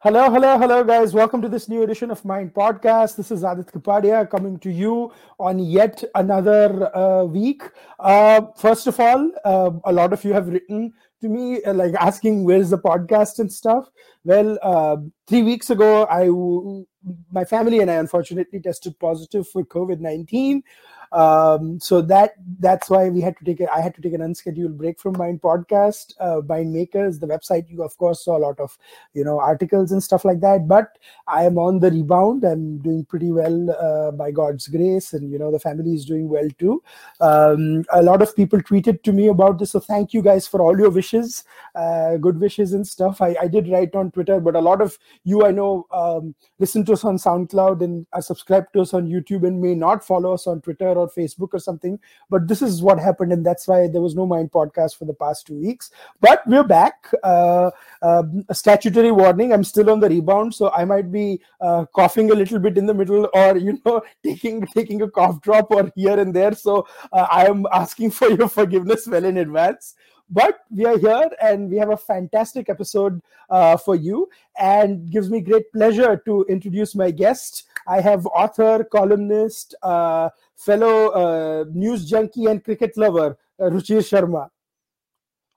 Hello, hello, hello, guys. Welcome to this new edition of Mind Podcast. This is Aadit Kapadia coming to you on yet another uh, week. Uh, first of all, uh, a lot of you have written to me uh, like asking where's the podcast and stuff. Well, uh, three weeks ago, I my family and I unfortunately tested positive for COVID nineteen um, so that that's why we had to take a, I had to take an unscheduled break from Mind Podcast, uh, Makers, the website. You of course saw a lot of you know articles and stuff like that. But I am on the rebound. I'm doing pretty well uh, by God's grace, and you know the family is doing well too. Um, a lot of people tweeted to me about this, so thank you guys for all your wishes, uh, good wishes and stuff. I, I did write on Twitter, but a lot of you I know um, listen to us on SoundCloud and are subscribed to us on YouTube and may not follow us on Twitter or Facebook or something. But this is what happened, and that's why there was no Mind podcast for the past two weeks. But we're back. Uh, uh, a statutory warning: I'm still on the rebound, so I might be uh, coughing a little bit in the middle, or you know, taking taking a cough drop or here and there. So uh, I am asking for your forgiveness well in advance but we are here and we have a fantastic episode uh, for you and gives me great pleasure to introduce my guest i have author columnist uh, fellow uh, news junkie and cricket lover, uh, Ruchir Sharma.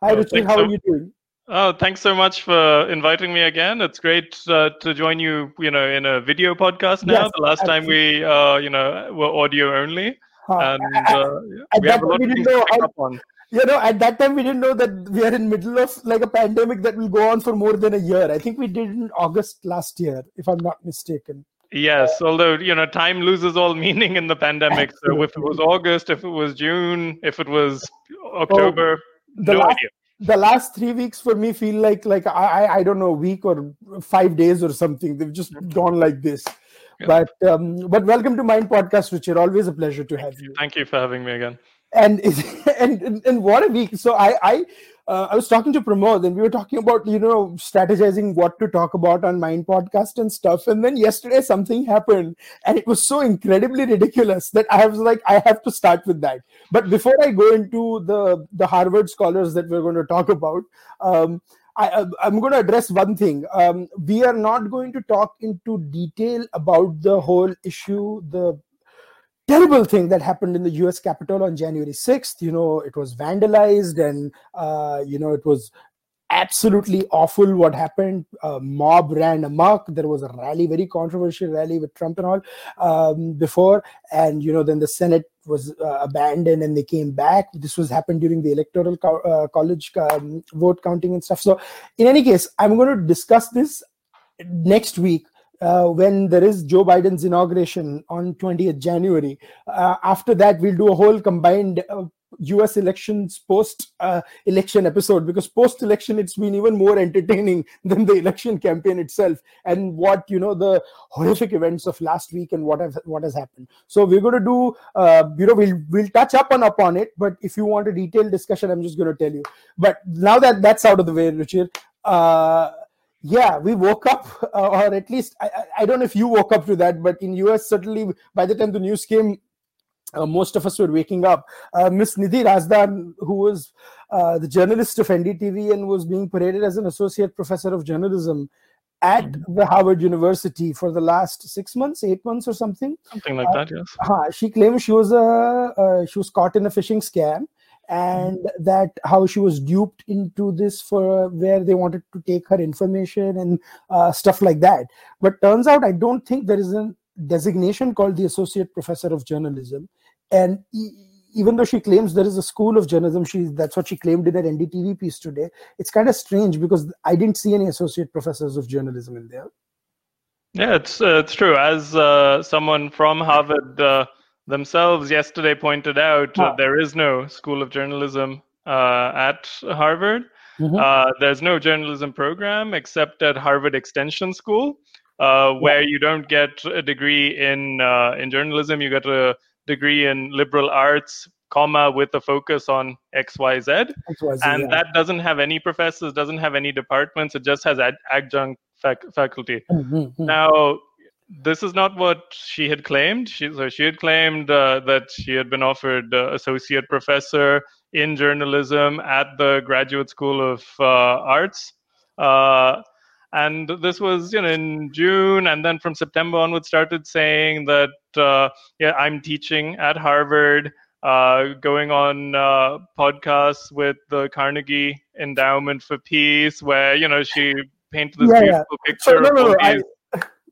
Hi, oh, Ruchir. How so, are you doing? Oh, thanks so much for inviting me again. It's great uh, to join you. You know, in a video podcast now. Yes, the last absolutely. time we, uh, you know, were audio only, huh. and uh, we have a lot of things to pick up on you know at that time we didn't know that we are in middle of like a pandemic that will go on for more than a year i think we did in august last year if i'm not mistaken Yes, although you know, time loses all meaning in the pandemic. So if it was August, if it was June, if it was October, oh, the no last, idea. The last three weeks for me feel like like I I don't know a week or five days or something. They've just gone like this. Yeah. But um, but welcome to Mind Podcast, Ruchir. Always a pleasure to have you. Thank you for having me again. And and and what a week! So I I uh, I was talking to Pramod and we were talking about, you know, strategizing what to talk about on Mind Podcast and stuff. And then yesterday something happened and it was so incredibly ridiculous that I was like, I have to start with that. But before I go into the, the Harvard scholars that we're going to talk about, um, I, am going to address one thing. Um, we are not going to talk into detail about the whole issue, the terrible thing that happened in the US Capitol on January 6th. You know, it was vandalized and, uh, you know, it was absolutely awful what happened. A mob ran amok. There was a rally, very controversial rally with Trump and all um, before. And, you know, then the Senate was uh, abandoned and they came back. This was happened during the electoral co- uh, college um, vote counting and stuff. So, in any case, I'm going to discuss this next week uh, when there is Joe Biden's inauguration on 20th January. Uh, after that, we'll do a whole combined uh, US elections post uh, election episode because post election it's been even more entertaining than the election campaign itself and what you know the horrific events of last week and what have what has happened so we're going to do uh, you know we'll we'll touch up on upon it but if you want a detailed discussion i'm just going to tell you but now that that's out of the way Ruchir. uh yeah we woke up uh, or at least I, I don't know if you woke up to that but in us certainly by the time the news came uh, most of us were waking up. Uh, Miss Nidhi Razdan, who was uh, the journalist of NDTV and was being paraded as an associate professor of journalism at mm-hmm. the Harvard University for the last six months, eight months, or something. Something like that, yes. she claimed she was a uh, she was caught in a phishing scam, and that how she was duped into this for where they wanted to take her information and uh, stuff like that. But turns out i don't think there is a designation called the associate professor of journalism. And e- even though she claims there is a school of journalism she that's what she claimed in her ndtv piece today it's kind of strange because i didn't see any associate professors of journalism in there. Yeah it's uh, it's true. As uh, someone from harvard uh, themselves yesterday pointed out uh, there is no School of Journalism uh, at Harvard. Mm-hmm. Uh, there's no journalism program except at Harvard Extension School, uh, where you don't get a degree in uh, in journalism. You get a degree in liberal arts, comma with a focus on X, Y, Z, XYZ, and yeah. that doesn't have any professors, doesn't have any departments. It just has ad- adjunct fac- faculty. Mm-hmm. mm-hmm. Now this is not what she had claimed. She, so she had claimed uh, that she had been offered uh, associate professor in journalism at the Graduate School of uh, Arts. Uh, and this was you know in June, and then from September onwards started saying that uh, yeah I'm teaching at Harvard, uh, going on uh, podcasts with the Carnegie Endowment for Peace, where you know she painted this Yeah, yeah. beautiful picture So, no, of no, no, I-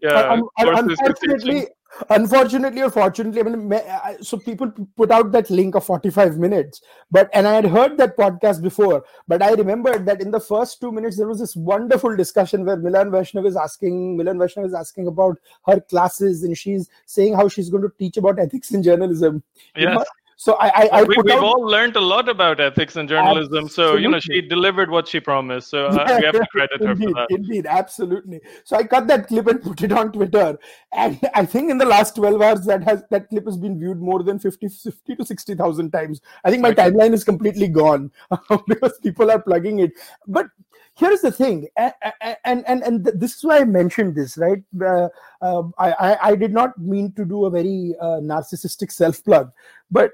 yeah, Un- un- courses she's teaching. unfortunately unfortunately or fortunately i mean so people put out that link of 45 minutes but and i had heard that podcast before but i remembered that in the first two minutes there was this wonderful discussion where milan vaishnav is asking milan vaishnav is asking about her classes and she's saying how she's going to teach about ethics in journalism Yes. So i i, I we, we've out all learned a lot about ethics and journalism so you know she delivered what she promised so uh, we have to credit her indeed, for that Indeed, absolutely. So I cut that clip and put it on Twitter, and I think in the last twelve hours that has that clip has been viewed more than 50, 50 to sixty thousand times. I think my Okay. timeline is completely gone because people are plugging it. But here's the thing, a- a- and and and this is why I mentioned this, right? Uh, uh, I, I I did not mean to do a very uh, narcissistic self plug, but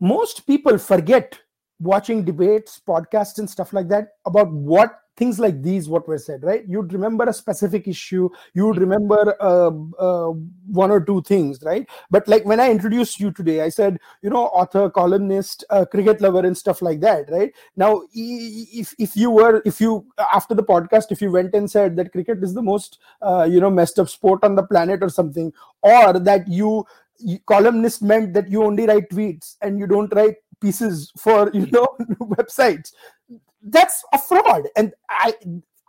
most people forget watching debates, podcasts, and stuff like that about what things like these what were said right? You'd remember a specific issue you'd remember uh, uh, one or two things right? But like when i introduced you today i said you know author columnist uh, cricket lover and stuff like that right? Now if if you were if you after the podcast if you went and said that cricket is the most uh, you know messed up sport on the planet or something or that you you- columnist meant that you only write tweets and you don't write pieces for you know websites. That's a fraud. And i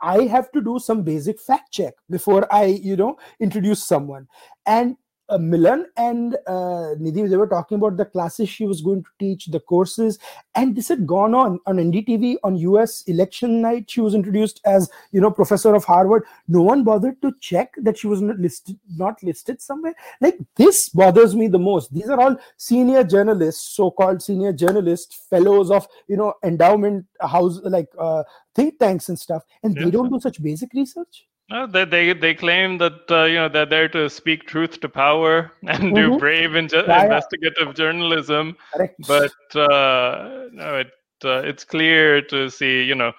i have to do some basic fact check before i you know introduce someone. And uh, Milan and uh, Nidhi, they were talking about the classes she was going to teach, the courses, and this had gone on on NDTV on US election night. She was introduced as you know professor of Harvard. No one bothered to check that she was not listed, not listed somewhere. Like this bothers me the most. These are all senior journalists, so-called senior journalists, fellows of you know endowment house like uh, think tanks and stuff, and they don't do such basic research. No, they, they they claim that uh, you know they're there to speak truth to power and do Mhm. brave inge- Yeah, yeah. investigative journalism, Correct. but uh, no, it uh, it's clear to see you know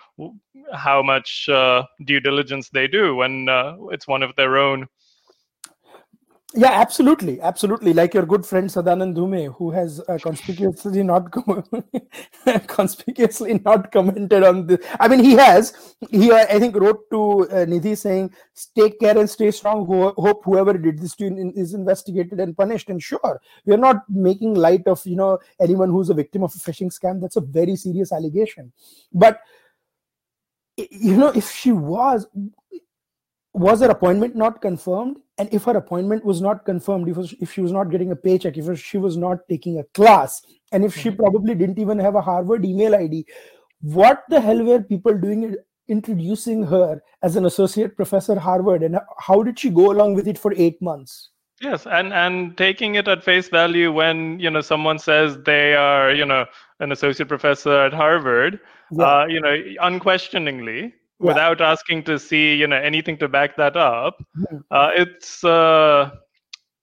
how much uh, due diligence they do when uh, it's one of their own. Yeah, absolutely, absolutely. Like your good friend Sadanand Dhume, who has uh, conspicuously not com- conspicuously not commented on this. I mean, he has. He, uh, I think, wrote to uh, Nidhi saying, "Take care and stay strong. Ho- hope whoever did this to you is investigated and punished." And sure, we are not making light of you know anyone who's a victim of a phishing scam. That's a very serious allegation. But you know, if she was was her appointment not confirmed? And if her appointment was not confirmed if, was- if she was not getting a paycheck if she was not taking a class and if she Mhm. probably didn't even have a harvard email id what the hell were people doing introducing her as an associate professor at harvard? And how did she go along with it for eight months? Yes, and and taking it at face value when you know someone says they are you know an associate professor at Harvard, yeah. uh, you know unquestioningly without asking to see you know anything to back that up, Mhm. uh, it's uh,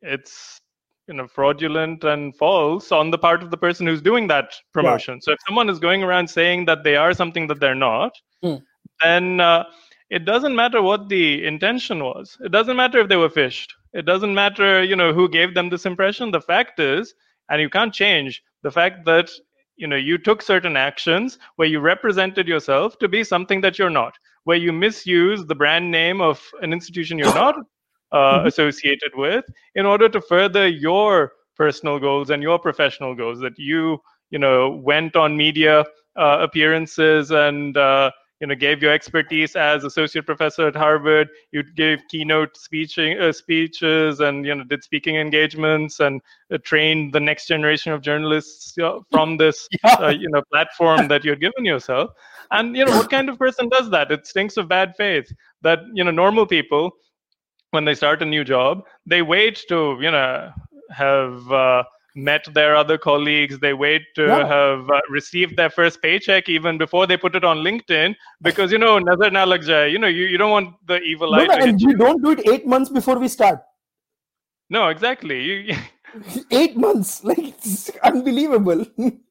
it's you know fraudulent and false on the part of the person who's doing that promotion. So if someone is going around saying that they are something that they're not, Mm. then uh, it doesn't matter what the intention was. It doesn't matter if they were fished. It doesn't matter, you know, who gave them this impression. The fact is, and you can't change the fact that you know you took certain actions where you represented yourself to be something that you're not, where you misuse the brand name of an institution you're not uh, Mhm. associated with in order to further your personal goals and your professional goals. That you, you know, went on media uh, appearances and uh, you know gave your expertise as associate professor at Harvard. You gave keynote speeching uh, speeches and you know did speaking engagements and uh, trained the next generation of journalists uh, from this uh, you know platform that you'd given yourself. And you know what kind of person does that? It stinks of bad faith. That you know normal people when they start a new job, they wait to you know have uh, met their other colleagues. They wait to Yeah. have uh, received their first paycheck even before they put it on LinkedIn because you know nazar na lag. You know you, you don't want the evil eye no, and you. don't do it eight months before we start No, exactly. You, eight months like it's unbelievable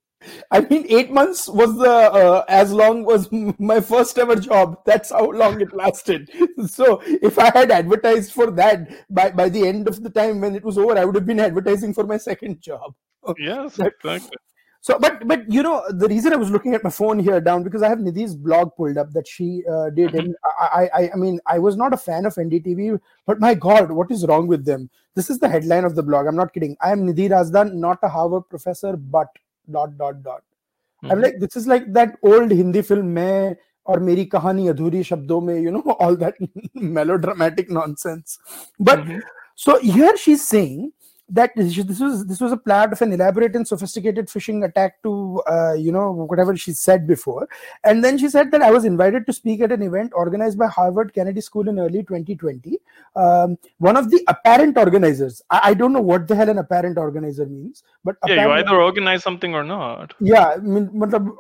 I mean, eight months was the uh, as long was my first ever job. That's how long it lasted. So if I had advertised for that by by the end of the time when it was over, I would have been advertising for my second job. Yes, exactly. So, but but you know the reason I was looking at my phone here down because I have Nidhi's blog pulled up that she uh, did, mm-hmm. and I, I I mean I was not a fan of NDTV, but my God, what is wrong with them? This is the headline of the blog. I'm not kidding. I am Nidhi Razdan, not a Harvard professor, but dot dot dot I like this is like that old Hindi film में और मेरी कहानी अधूरी शब्दों में you know all that melodramatic nonsense but so here she is saying that this was this was a plan of an elaborate and sophisticated phishing attack to uh, you know whatever she said before. And then she said that i was invited to speak at an event organized by harvard kennedy school in early 2020 um, one of the apparent organizers I, I, don't know what the hell an apparent organizer means but yeah you either organize something or not. Yeah I mean,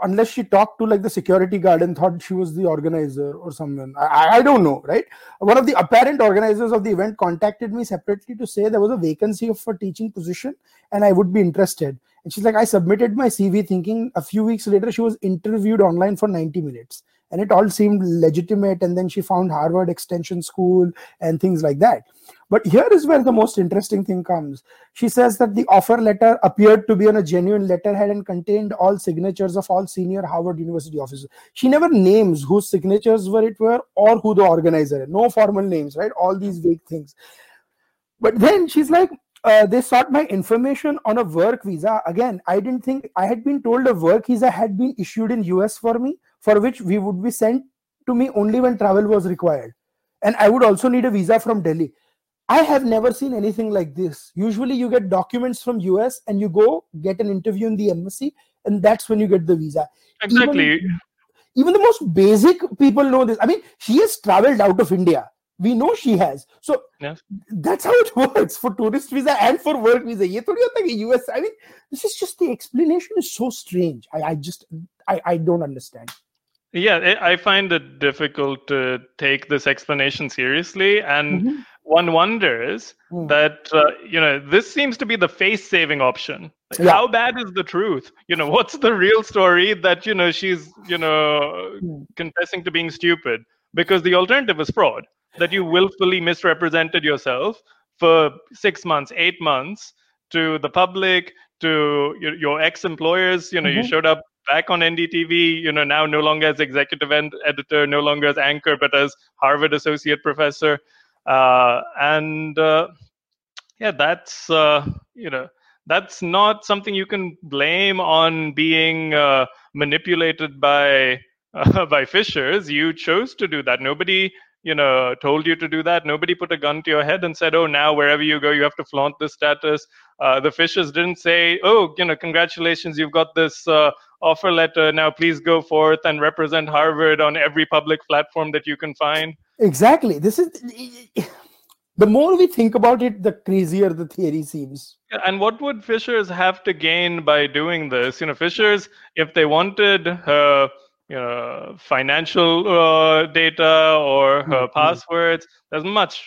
unless she talked to like the security guard and thought she was the organizer or someone. I, I don't know right? One of the apparent organizers of the event contacted me separately to say there was a vacancy for teaching position and I would be interested. And she's like, I submitted my CV thinking a few weeks later she was interviewed online for 90 minutes and it all seemed legitimate. And then she found Harvard Extension School and things like that. But here is where the most interesting thing comes. She says that the offer letter appeared to be on a genuine letterhead and contained all signatures of all senior Harvard University officers. She never names whose signatures were it were or who the organizer. No formal names, right? All these vague things. But then she's like, uh, they sought my information on a work visa. Again, I didn't think I had been told a work visa had been issued in US for me, for which we would be sent to me only when travel was required. And I would also need a visa from Delhi. I have never seen anything like this. Usually you get documents from US and you go get an interview in the embassy and that's when you get the visa. Exactly. Even, even the most basic people know this. I mean, she has traveled out of India we know she has so yes. that's how it works for tourist visa and for work visa ye thodi hota hai us i mean this is just the explanation is so strange i, I just I, I don't understand yeah i find it difficult to take this explanation seriously and mm-hmm. one wonders mm. that uh, you know this seems to be the face saving option yeah. how bad is the truth you know what's the real story that you know she's you know mm. confessing to being stupid because the alternative is fraud that you willfully misrepresented yourself for six months, eight months to the public, to your, your ex-employers. You know, mm-hmm. you showed up back on NDTV. You know, now no longer as executive ed- editor, no longer as anchor, but as Harvard associate professor. Uh, and uh, yeah, that's uh, you know that's not something you can blame on being uh, manipulated by by fishers You chose to do that. Nobody you know told you to do that. Nobody put a gun to your head and said oh now wherever you go you have to flaunt this status. Uh, the fishers didn't say oh you know congratulations you've got this uh, offer letter. Now please go forth and represent harvard on every public platform that you can find. Exactly. This is the more we think about it the crazier the theory seems. And what would fishers have to gain by doing this? You know fishers if they wanted uh, you know, financial uh, data or her mm-hmm. passwords. There's much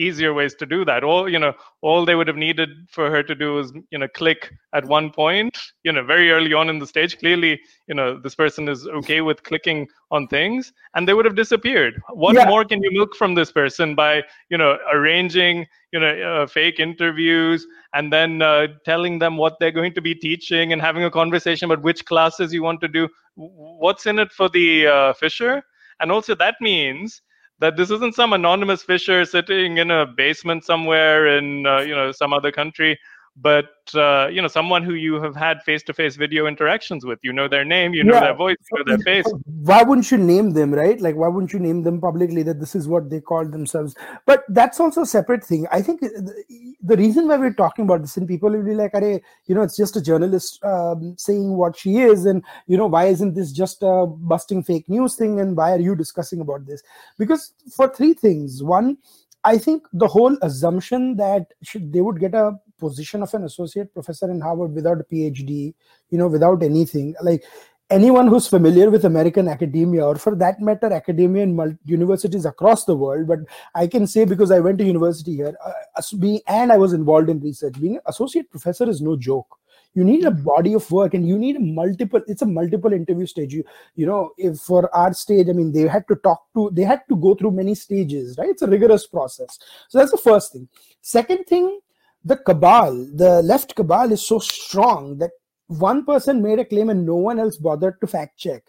easier ways to do that. All you know, all they would have needed for her to do is you know click at one point. You know, very early on in the stage. Clearly, you know, this person is okay with clicking on things, and they would have disappeared. What yeah. more can you milk from this person by you know arranging you know uh, fake interviews and then uh, telling them what they're going to be teaching and having a conversation about which classes you want to do what's in it for the uh, phisher and also that means that this isn't some anonymous fisher sitting in a basement somewhere in uh, you know some other country but uh, you know someone who you have had face-to-face video interactions with you know their name you know yeah. their voice you know their face. Why wouldn't you name them right? Like why wouldn't you name them publicly that this is what they call themselves? But that's also a separate thing. I think the reason why we're talking about this and people will be like Are, you know it's just a journalist um, saying what she is and you know why isn't this just a busting fake news thing and why are you discussing about this? Because for three things. One I think the whole assumption that should, they would get a position of an associate professor in Harvard without a PhD, you know, without anything, like anyone who's familiar with American academia, or for that matter, academia in universities across the world, but I can say because I went to university here, uh, being, and I was involved in research, being an associate professor is no joke you need a body of work and you need a multiple it's a multiple interview stage. You you know if for our stage i mean they had to talk to they had to go through many stages right? It's a rigorous process. So that's the first thing. Second thing the cabal the left cabal is so strong that one person made a claim and no one else bothered to fact check.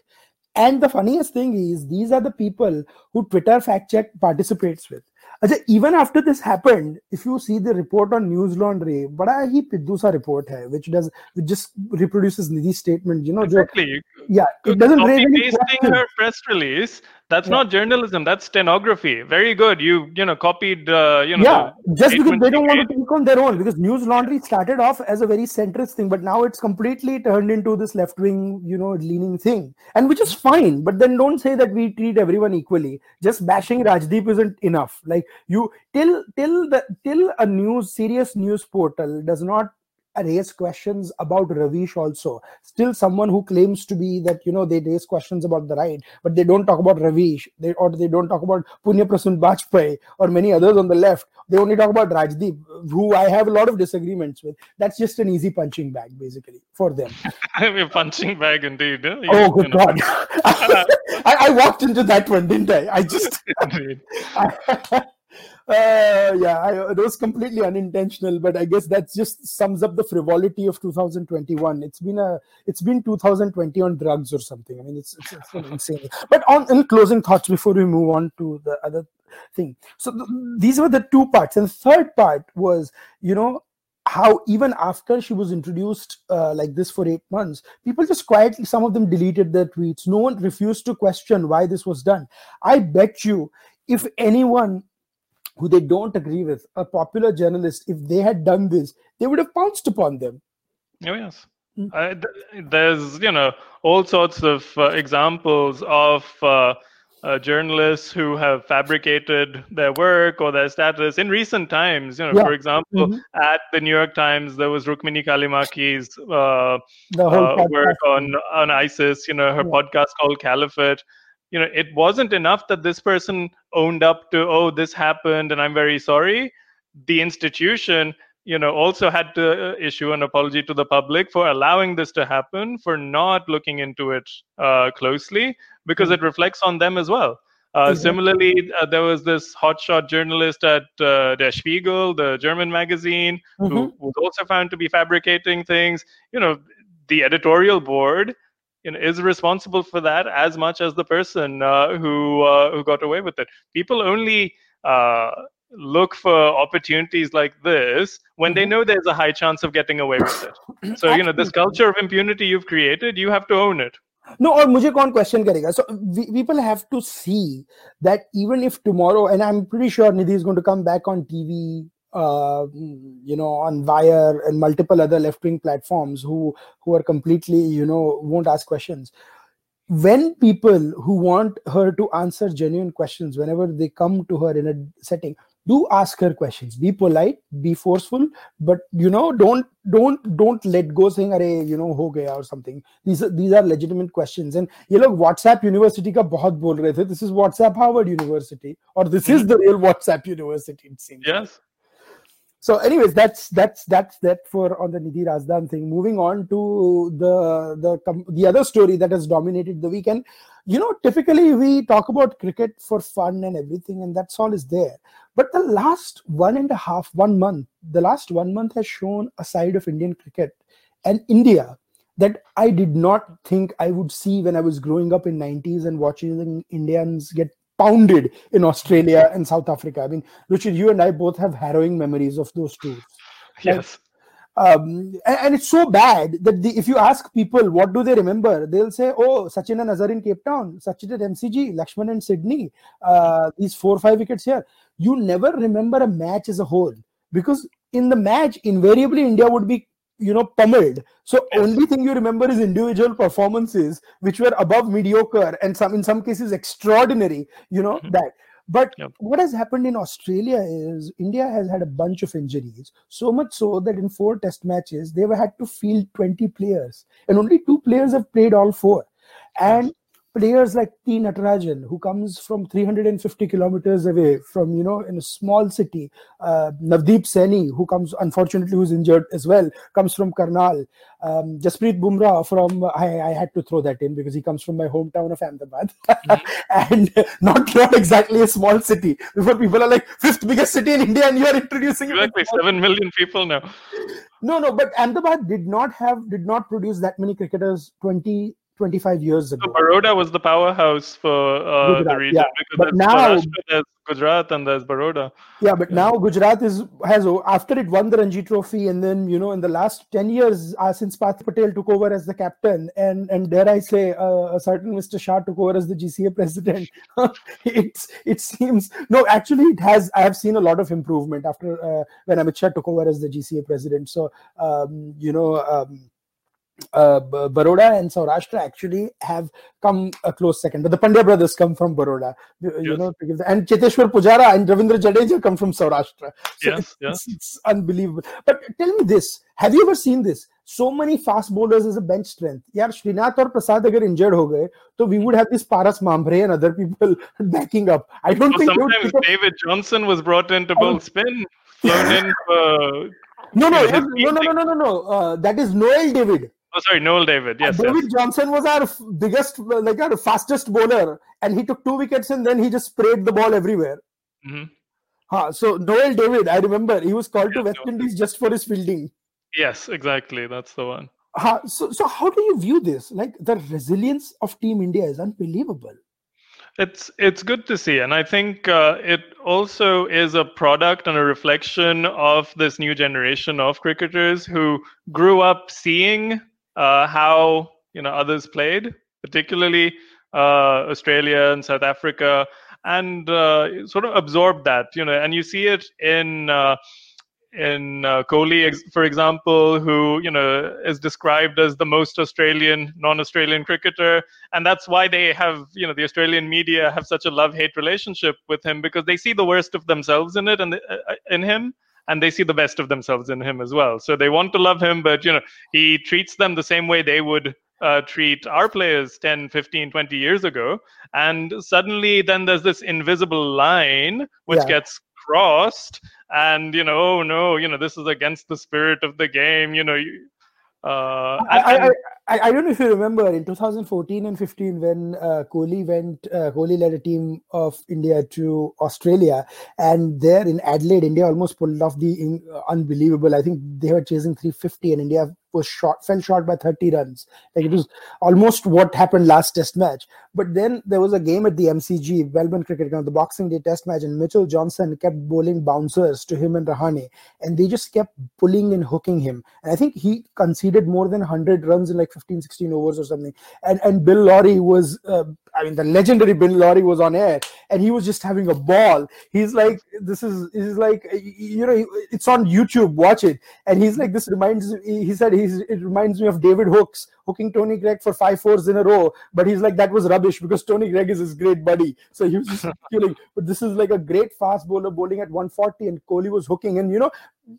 And the funniest thing is these are the people who twitter fact check participates with even after this happened, if you see the report on News Laundry, बड़ा ही पिद्दू सा report है, which does which just reproduces Nidhi's statement. You know, exactly. Jo, yeah, it doesn't raise any pasting her press release that's yeah. not journalism. That's stenography. Very good. You you know copied. Uh, you know. Yeah, just because they don't want to take on their own. Because News Laundry started off as a very centrist thing, but now it's completely turned into this left wing, you know, leaning thing, and which is fine. But then don't say that we treat everyone equally. Just bashing Rajdeep isn't enough. Like you till till the till a news serious news portal does not raise questions about Ravish also. Still, someone who claims to be that you know they raise questions about the right, but they don't talk about Ravish, they or they don't talk about Punya Prasun Bajpayee or many others on the left. They only talk about Rajdeep, who I have a lot of disagreements with. That's just an easy punching bag, basically, for them. a punching bag indeed. Huh? Oh, good God! I, I, walked into that one, didn't I? I just. uh, yeah, I, it was completely unintentional, but I guess that just sums up the frivolity of 2021. It's been a, it's been 2020 on drugs or something. I mean, it's it's, it's insane. But on in closing thoughts before we move on to the other thing. So th- these were the two parts, and third part was, you know, how even after she was introduced uh, like this for eight months, people just quietly, some of them deleted their tweets. No one refused to question why this was done. I bet you, if anyone who they don't agree with, a popular journalist, if they had done this, they would have pounced upon them. Oh, yes. Mm-hmm. Uh, th- there's, you know, all sorts of uh, examples of uh, uh, journalists who have fabricated their work or their status in recent times. You know, yeah. for example, mm-hmm. at the New York Times, there was Rukmini Callimachi's uh, uh, work on on ISIS. You know, her yeah. podcast called Caliphate you know it wasn't enough that this person owned up to oh this happened and i'm very sorry the institution you know also had to uh, issue an apology to the public for allowing this to happen for not looking into it uh, closely because mm-hmm. it reflects on them as well uh, mm-hmm. Similarly, uh, there was this hotshot journalist at uh, Der Spiegel, the German magazine, mm-hmm. who was also found to be fabricating things. You know, the editorial board you know, is responsible for that as much as the person uh, who uh, who got away with it. People only uh, look for opportunities like this when they mm-hmm. know there's a high chance of getting away with it. So you know, this culture of impunity you've created, you have to own it. No, or मुझे कौन question करेगा? So we, people have to see that even if tomorrow, and I'm pretty sure Nidhi is going to come back on TV uh, you know on wire and multiple other left-wing platforms who who are completely you know won't ask questions. When people who want her to answer genuine questions whenever they come to her in a setting do ask her questions. Be polite be forceful but you know don't don't don't let go saying are you know ho gaya or something. These are these are legitimate questions. And ye log whatsapp university ka bahut bol rahe the. This is whatsapp harvard university or this is the real whatsapp university it seems. Yes so anyways that's that's that's that for on the nidhi razdan thing. Moving on to the the the other story that has dominated the weekend. You know typically we talk about cricket for fun and everything and that's all is there. But the last one and a half one month the last one month has shown a side of indian cricket and india that i did not think i would see when i was growing up in 90s and watching indians get pounded in Australia and South Africa. I mean, Ruchir, you and I both have harrowing memories of those tours. Yes. Um, and, and, it's so bad that the, if you ask people what do they remember, they'll say, "Oh, Sachin and Azhar in Cape Town, Sachin at MCG, Lakshman in Sydney, uh, these four or five wickets here." You never remember a match as a whole because in the match, invariably India would be you know pummeled so only thing you remember is individual performances which were above mediocre and some in some cases extraordinary you know mm-hmm. that but yep. what has happened in australia is india has had a bunch of injuries so much so that in four test matches they have had to field 20 players and only two players have played all four and. Players like T. Natarajan, who comes from 350 kilometers away from, you know, in a small city. Uh, Navdeep Saini, who comes, unfortunately, who's injured as well, comes from Karnal. Um, Jasprit Bumrah from, I, I, had to throw that in because he comes from my hometown of Ahmedabad. Mm-hmm. and not, not exactly a small city. Before people are like, fifth biggest city in India and you're introducing exactly 7 million people now. No, no, but Ahmedabad did not have, did not produce that many cricketers 20 25 years ago. So Baroda was the powerhouse for uh, Gujarat, the region yeah. because but now there's Gujarat and there's Baroda. Yeah, but yeah. now Gujarat is has after it won the Ranji Trophy and then you know in the last 10 years uh, since Parthiv Patel took over as the captain and and dare I say uh, a certain Mr. Shah took over as the GCA president. it's it seems no actually it has I have seen a lot of improvement after uh, when Amit Shah took over as the GCA president. So um, you know. Um, uh, Baroda and Saurashtra actually have come a close second. But the Pandya brothers come from Baroda, you, yes. know, the, and Cheteshwar Pujara and Ravindra Jadeja come from Saurashtra. So yes, it's, yes. It's, unbelievable. But tell me this: Have you ever seen this? So many fast bowlers as a bench strength. Yeah, Srinath or Prasad agar injured ho gaye, so we would have this Paras Mhambre and other people backing up. I don't well, think sometimes David Johnson was brought in to bowl spin, flown in for. No, no, no, no, no, no, no, no. Uh, that is Noel David. Oh, sorry, Noel David. Yes, David yes. Johnson was our biggest, like our fastest bowler, and he took two wickets and then he just sprayed the ball everywhere. Mm-hmm. Huh, so Noel David, I remember he was called to West. Indies just for his fielding. Yes, exactly. That's the one. Huh, so, so how do you view this? Like the resilience of Team India is unbelievable. It's it's good to see, and I think uh, it also is a product and a reflection of this new generation of cricketers who grew up seeing uh, how you know others played, particularly uh, Australia and South Africa, and uh, sort of absorbed that. You know, and you see it in uh, in uh, Kohli, for example, who you know is described as the most Australian, non-Australian cricketer, and that's why they have you know the Australian media have such a love-hate relationship with him because they see the worst of themselves in it and uh, uh, in him, and they see the best of themselves in him as well. So they want to love him, but you know he treats them the same way they would uh, treat our players 10, 15, 20 years ago. And suddenly, then there's this invisible line which yeah. gets crossed and you know oh no you know this is against the spirit of the game you know you, uh, I, I, I, I, don't know if you remember in 2014 and 15 when uh, Kohli went, uh, Kohli led a team of India to Australia, and there in Adelaide, India almost pulled off the uh, unbelievable. I think they were chasing 350, and India was short, fell short by 30 runs. Like it was almost what happened last Test match. But then there was a game at the MCG, Melbourne Cricket Ground, the Boxing Day Test match, and Mitchell Johnson kept bowling bouncers to him and Rahane, and they just kept pulling and hooking him. And I think he conceded more than 100 runs in like 15, 16 overs or something. And and Bill Lawry was, uh, I mean, the legendary Bill Lawry was on air, and he was just having a ball. He's like, this is, he's like, you know, it's on YouTube. Watch it. And he's like, this reminds. He said, he's, it reminds me of David Hookes hooking Tony Greig for five fours in a row. But he's like, that was rubbish because Tony Greig is his great buddy. So he was just killing. But this is like a great fast bowler bowling at 140, and Kohli was hooking and, you know,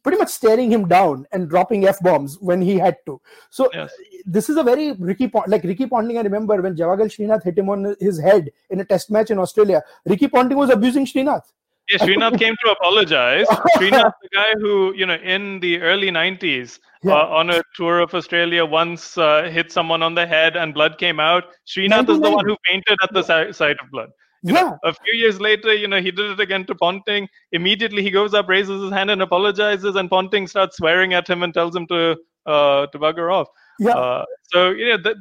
pretty much staring him down and dropping F bombs when he had to. So yes. this is a very Ricky, like Ricky Ponting. I remember when Javagal Srinath hit him on his head in a test match in Australia, Ricky Ponting was abusing Srinath. Yeah, Srinath came to apologize. Srinath, the guy who, you know, in the early 90s, yeah. uh, on a tour of Australia, once uh, hit someone on the head and blood came out. Srinath is the one who fainted at the si- sight of blood. You yeah. Know, a few years later, you know, he did it again to Ponting. Immediately, he goes up, raises his hand, and apologizes. And Ponting starts swearing at him and tells him to uh, to bugger off. Yeah. Uh, so you know, that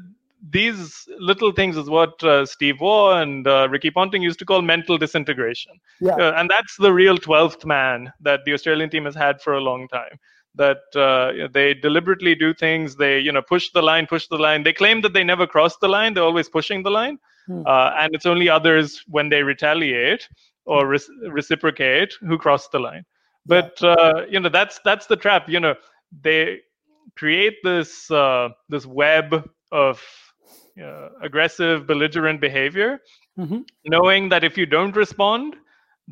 these little things is what uh, Steve Waugh and uh, Ricky Ponting used to call mental disintegration. Yeah. Uh, and that's the real 12th man that the Australian team has had for a long time. That uh, they deliberately do things, they you know push the line, push the line. They claim that they never cross the line; they're always pushing the line, hmm. Uh, and it's only others when they retaliate or re- reciprocate who cross the line. But. Uh, you know that's that's the trap. You know they create this this web of uh, aggressive, belligerent behavior, mm-hmm. knowing that if you don't respond,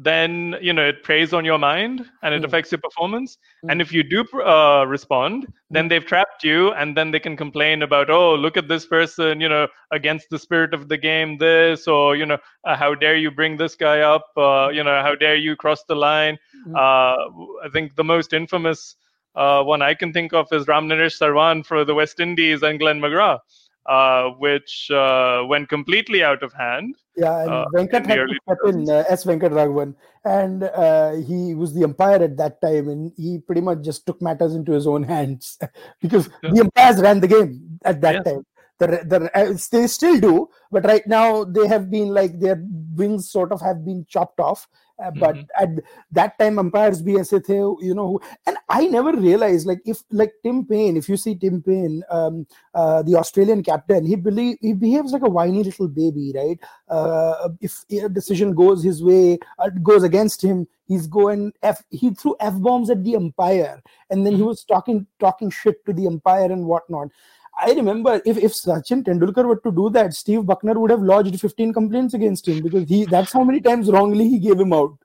then you know it preys on your mind and it Mm. affects your performance. Mm. And if you do uh, respond, then they've trapped you, and then they can complain about, oh, look at this person, you know, against the spirit of the game, this, or you know, uh, how dare you bring this guy up, uh, you know, how dare you cross the line. Mm. Uh, I think the most infamous uh, one I can think of is Ramnaresh Sarwan for the West Indies and Glenn McGrath, uh, which uh, went completely out of hand. Yeah, and uh, Venkat had to early step in, uh, S. Venkat Raghavan, and uh, he was the umpire at that time, and he pretty much just took matters into his own hands because Yeah. the umpires ran the game at that Yeah. time. The, the, uh, they still do, but right now they have been like their wings sort of have been chopped off. Uh, mm-hmm. But mm-hmm. at that time umpires be aise the you know and i never realized like if like tim paine if you see tim paine um, uh, the australian captain he believe he behaves like a whiny little baby right? Uh, if a decision goes his way uh, goes against him he's going f he threw f bombs at the umpire and then he mm-hmm. was talking talking shit to the umpire and whatnot. I remember if if Sachin Tendulkar were to do that, Steve Bucknor would have lodged 15 complaints against him because he that's how many times wrongly he gave him out.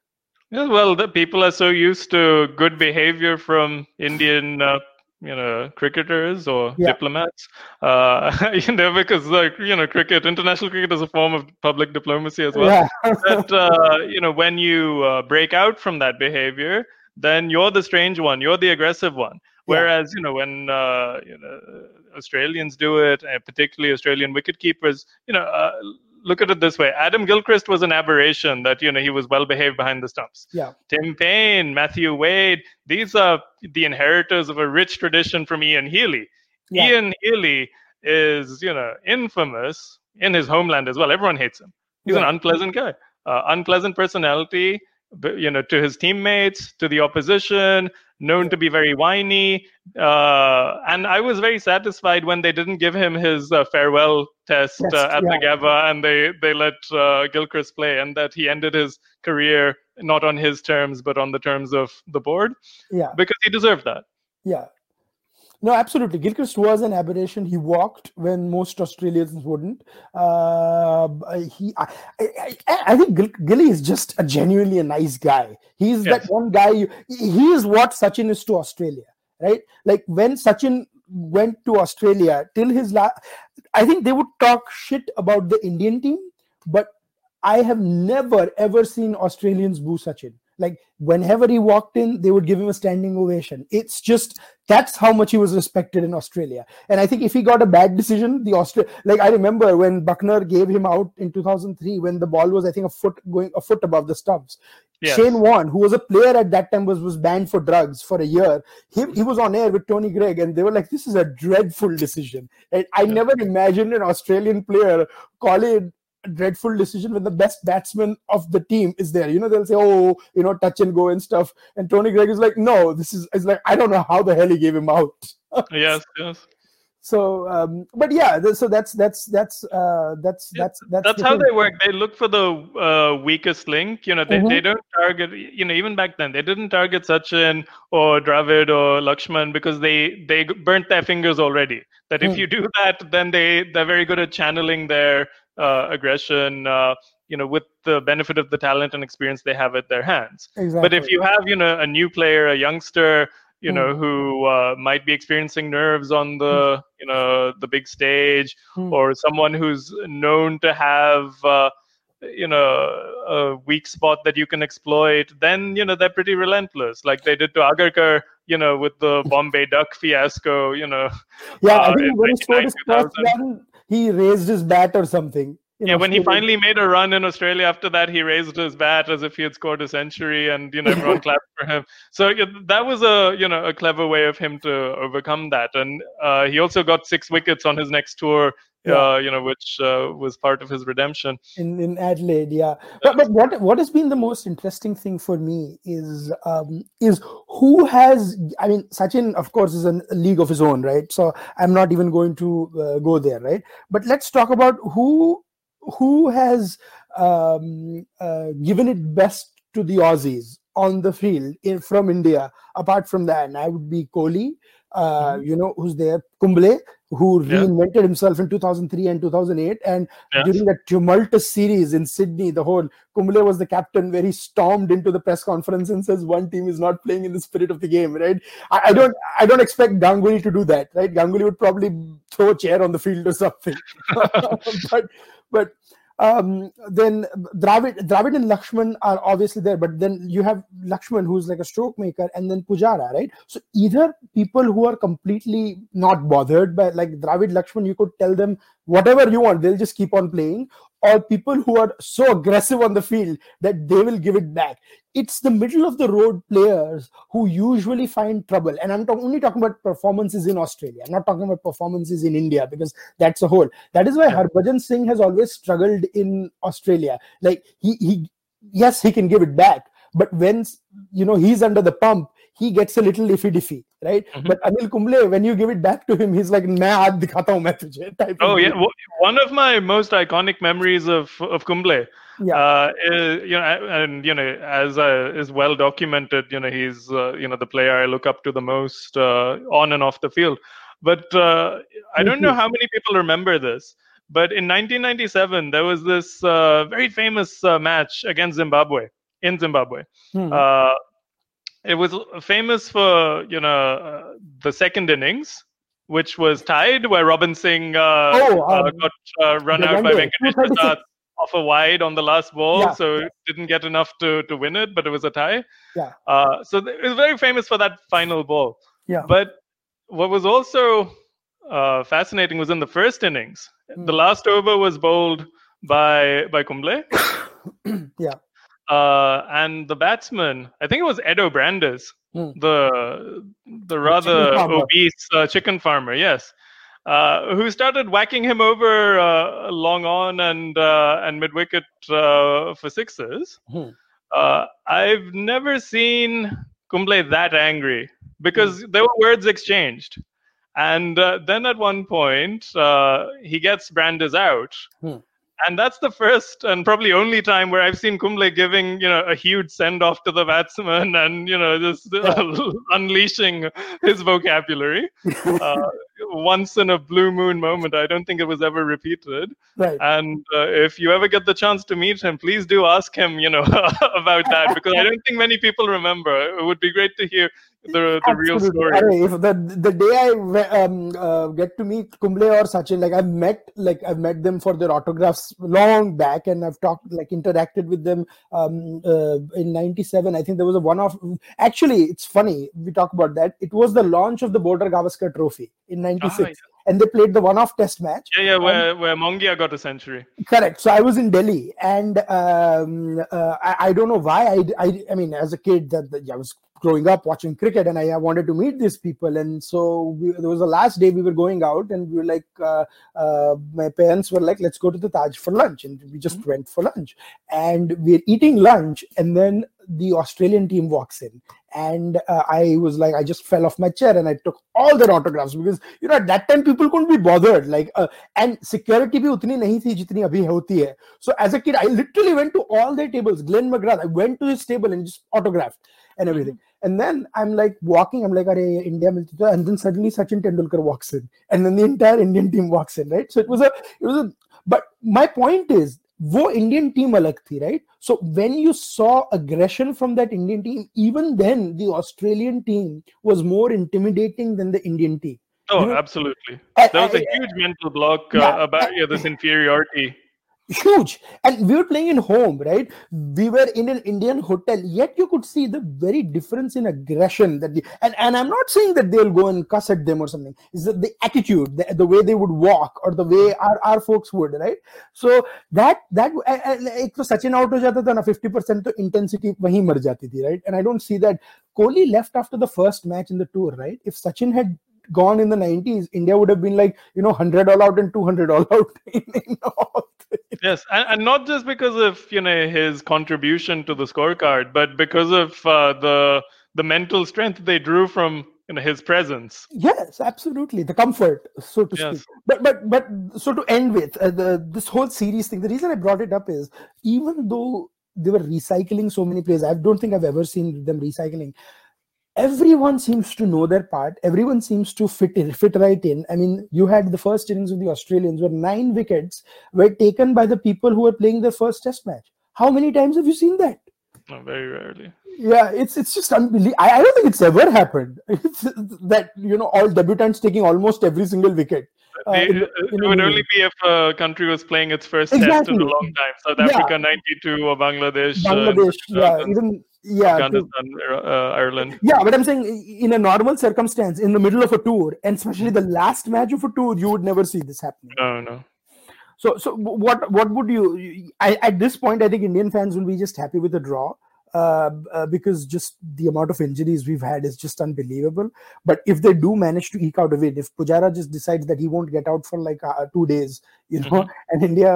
Yeah, well, the people are so used to good behavior from Indian, uh, you know, cricketers or Yeah. diplomats. Uh, you know, because like you know, cricket, international cricket is a form of public diplomacy as well. yeah, But uh, you know, when you uh, break out from that behavior, then you're the strange one. You're the aggressive one. Whereas you know, when uh, you know Australians do it, particularly Australian wicket keepers, you know. Uh, Look at it this way: Adam Gilchrist was an aberration. That you know he was well behaved behind the stumps. yeah, Tim Paine, Matthew Wade, these are the inheritors of a rich tradition from Ian Healy. Yeah. Ian Healy is, you know, infamous in his homeland as well. Everyone hates him. He's an unpleasant guy, uh, unpleasant personality, you know, to his teammates, to the opposition, known to be very whiny. Uh, and I was very satisfied when they didn't give him his uh, farewell test Test, uh, at the yeah. Gabba and they, they let uh, Gilchrist play and that he ended his career not on his terms, but on the terms of the board yeah. because he deserved that. Yeah. No, absolutely. Gilchrist was an aberration. He walked when most Australians wouldn't. Uh, he, I, I, I think Gil, Gilly is just a genuinely a nice guy. He's Yes. that one guy. You, he is what Sachin is to Australia, right? Like when Sachin went to Australia till his last, I think they would talk shit about the Indian team, but I have never ever seen Australians boo Sachin. Like whenever he walked in, they would give him a standing ovation. It's just that's how much he was respected in Australia. And I think if he got a bad decision, the Austra like I remember when Bucknor gave him out in 2003 when the ball was I think a foot going a foot above the stumps. Yes. Shane Warne, who was a player at that time, was was banned for drugs for a year. He, he was on air with Tony Greig, and they were like, "This is a dreadful decision." And I Yeah. never imagined an Australian player calling dreadful decision when the best batsman of the team is there. You know, they'll say, "Oh, you know, touch and go and stuff," and Tony Greig is like, "No, this is." It's like I don't know how the hell he gave him out. Yes, yes. So, um, but yeah, th- so that's that's that's uh, that's that's that's That's the how thing. they work. They look for the uh, weakest link. You know, they, Mhm. they don't target. You know, even back then, they didn't target Sachin or Dravid or Lakshman because they they burnt their fingers already. That if Hmm. you do that, then they they're very good at channeling their uh, aggression. Uh, you know, with the benefit of the talent and experience they have at their hands. Exactly. But if you have, you know, a new player, a youngster, you Hmm. know, who uh, might be experiencing nerves on the, you know, the big stage, Hmm. or someone who's known to have, uh, you know, a weak spot that you can exploit, then you know they're pretty relentless, like they did to Agarkar, you know, with the Bombay Duck fiasco. You know, yeah, I uh, think when he scored his first run, he raised his bat or something. Yeah, when he finally made a run in Australia after that, he raised his bat as if he had scored a century, and you know everyone clapped for him. So yeah, that was a you know a clever way of him to overcome that, and uh, he also got six wickets on his next tour. Yeah. Uh, you know, which uh, was part of his redemption. in, in Adelaide, yeah. But, but what what has been the most interesting thing for me is um, is who has I mean Sachin of course is a league of his own, right? So I'm not even going to uh, go there, right? But let's talk about who who has um, uh, given it best to the Aussies on the field in, from India. Apart from that, and I would be Kohli, uh, you know, who's there, Kumble, who yeah. reinvented himself in 2003 and 2008. And yes. during that tumultuous series in Sydney, the whole Kumble was the captain, where he stormed into the press conference and says one team is not playing in the spirit of the game. Right? I, I don't, I don't expect Ganguly to do that. Right? Ganguly would probably throw a chair on the field or something. but, but um, then Dravid, Dravid and Lakshman are obviously there, but then you have Lakshman who's like a stroke maker, and then Pujara, right? So either people who are completely not bothered by like Dravid, Lakshman, you could tell them whatever you want, they'll just keep on playing, or people who are so aggressive on the field that they will give it back. It's the middle of the road players who usually find trouble. And I'm only talking about performances in Australia. I'm not talking about performances in India because that's a whole. That is why. Harbhajan Singh has always struggled in Australia. Like he, he, yes, he can give it back, but when you know he's under the pump, he gets a little iffy diffy, right? Mm-hmm. But Anil Kumble, when you give it back to him, he's like, "मैं हाथ दिखाता हूँ मैं तुझे." Type oh yeah, one of my most iconic memories of of Kumble. Yeah. Uh, is, you know, and you know, as uh, is well documented, you know, he's uh, you know the player I look up to the most uh, on and off the field. But uh, I don't know how many people remember this. But in 1997, there was this uh, very famous match against Zimbabwe in Zimbabwe. Hmm it was famous for you know uh, the second innings, which was tied, where Robin Singh uh, oh, uh, um, got uh, run out by Venkatesh Prasad off a wide on the last ball, yeah, so yeah. didn't get enough to to win it, but it was a tie. Yeah. Uh, so it was very famous for that final ball. Yeah. But what was also uh, fascinating was in the first innings. Mm. The last over was bowled by by Kumble. yeah. Uh, and the batsman, I think it was Eddo Brandes, hmm. the the rather chicken obese uh, chicken farmer, yes, uh, who started whacking him over uh, long on and uh, and mid wicket uh, for sixes. Hmm. I've never seen Kumble that angry because hmm. there were words exchanged. And then at one point, he gets Brandes out. And that's the first and probably only time where I've seen Kumble giving you know a huge send off to the batsman and you know just uh, unleashing his vocabulary. Uh, once in a blue moon moment. I don't think it was ever repeated. Right. And uh, if you ever get the chance to meet him, please do ask him, you know, about that because I don't think many people remember. It would be great to hear the, the real story. If the the day I um, uh, get to meet Kumble or Sachin, like I've met like I've met them for their autographs long back, and I've talked like interacted with them um, uh, in '97. I think there was a one off. Actually, it's funny we talk about that. It was the launch of the Border Gavaskar Trophy in '96. Oh, and they played the one-off test match. Yeah, yeah, where, where Mongia got a century. Correct. So I was in Delhi, and um, uh, I, I, don't know why. I, I, I mean, as a kid, that, that I was growing up watching cricket and I, wanted to meet these people. And so we, there was the last day we were going out and we were like uh, uh, my parents were like let's go to the taj for lunch. And we just mm-hmm. went for lunch. And we're eating lunch and then the australian team walks in. And uh, i was like i just fell off my chair and i took all their autographs because you know at that time people couldn't be bothered. Like uh, and security bhi utni nahi thi jitni abhi hoti hai so as a kid i literally went to all their tables. Glenn mcgrath i went to his table and just autographed and everything. Mm-hmm. And then I'm like walking, I'm like, Are India milti and then suddenly Sachin Tendulkar walks in, and then the entire Indian team walks in, right? So it was a, it was a. But my point is वो Indian team अलग थी right so when you saw aggression from that Indian team even then the Australian team was more intimidating than the Indian team Oh, you know? absolutely. There was a huge mental block uh, yeah, about yeah, this inferiority huge and we were playing in home right we were in an indian hotel yet you could see the very difference in aggression that the, and, and i'm not saying that they'll go and cuss at them or something is that the attitude the, the way they would walk or the way our, our folks would right so that that एक तो Sachin out हो जाता था ना 50% तो intensity वहीं मर जाती थी right and i don't see that kohli left after the first match in the tour right if sachin had gone in the 90s, India would have been like, you know, 100 all out and 200 all out. yes, and, and, not just because of, you know, his contribution to the scorecard, but because of uh, the the mental strength they drew from you know, his presence. Yes, absolutely. The comfort, so to yes. speak. But but but so to end with uh, the this whole series thing, the reason I brought it up is even though they were recycling so many players, I don't think I've ever seen them recycling everyone seems to know their part. Everyone seems to fit in, fit right in. I mean, you had the first innings of the Australians where nine wickets were taken by the people who were playing their first Test match. How many times have you seen that? Oh, very rarely. Yeah, it's it's just unbelievable. I, I don't think it's ever happened. It's, that you know all debutants taking almost every single wicket. Uh, in, uh, in it would only be if a country was playing its first exactly. test in a long time. South Africa 92 or Bangladesh. Bangladesh, uh, yeah, even yeah, to, uh, Ireland. Yeah, but I'm saying in a normal circumstance, in the middle of a tour, and especially the last match of a tour, you would never see this happening. No, no. So, so what what would you? I, at this point, I think Indian fans will be just happy with a draw. Uh, uh, because just the amount of injuries we've had is just unbelievable. But if they do manage to eke out a win, if Pujara just decides that he won't get out for like uh, two days, you know, mm-hmm. and India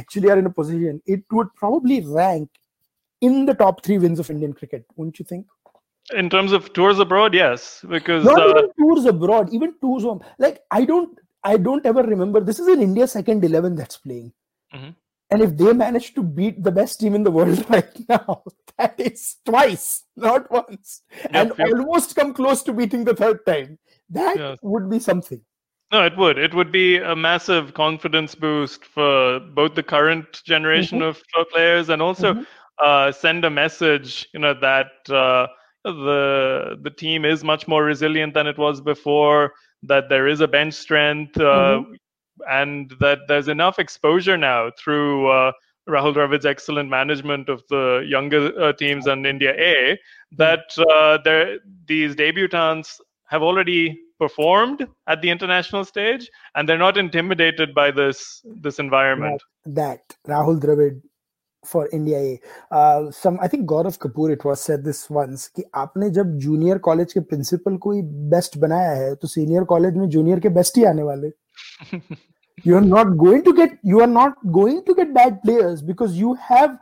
actually are in a position, it would probably rank in the top three wins of Indian cricket, wouldn't you think? In terms of tours abroad, yes, because not uh, even tours abroad, even tours home. Like I don't, I don't ever remember. This is an India second eleven that's playing. Mm-hmm. And if they manage to beat the best team in the world right now, that is twice, not once, yep, and yep. almost come close to beating the third time. That yes. would be something. No, it would. It would be a massive confidence boost for both the current generation mm-hmm. of players and also mm-hmm. uh, send a message, you know, that uh, the the team is much more resilient than it was before. That there is a bench strength. Uh, mm-hmm and that there's enough exposure now through uh, Rahul Dravid's excellent management of the younger uh, teams and India A that uh, these debutants have already performed at the international stage and they're not intimidated by this this environment. That, that Rahul Dravid for India A. Uh, some I think Gaurav Kapoor it was said this once कि आपने जब junior college के principal को ही best बनाया है तो senior college में junior के बेस्ट ही आने वाले you're not going to get you are not going to get bad players because you have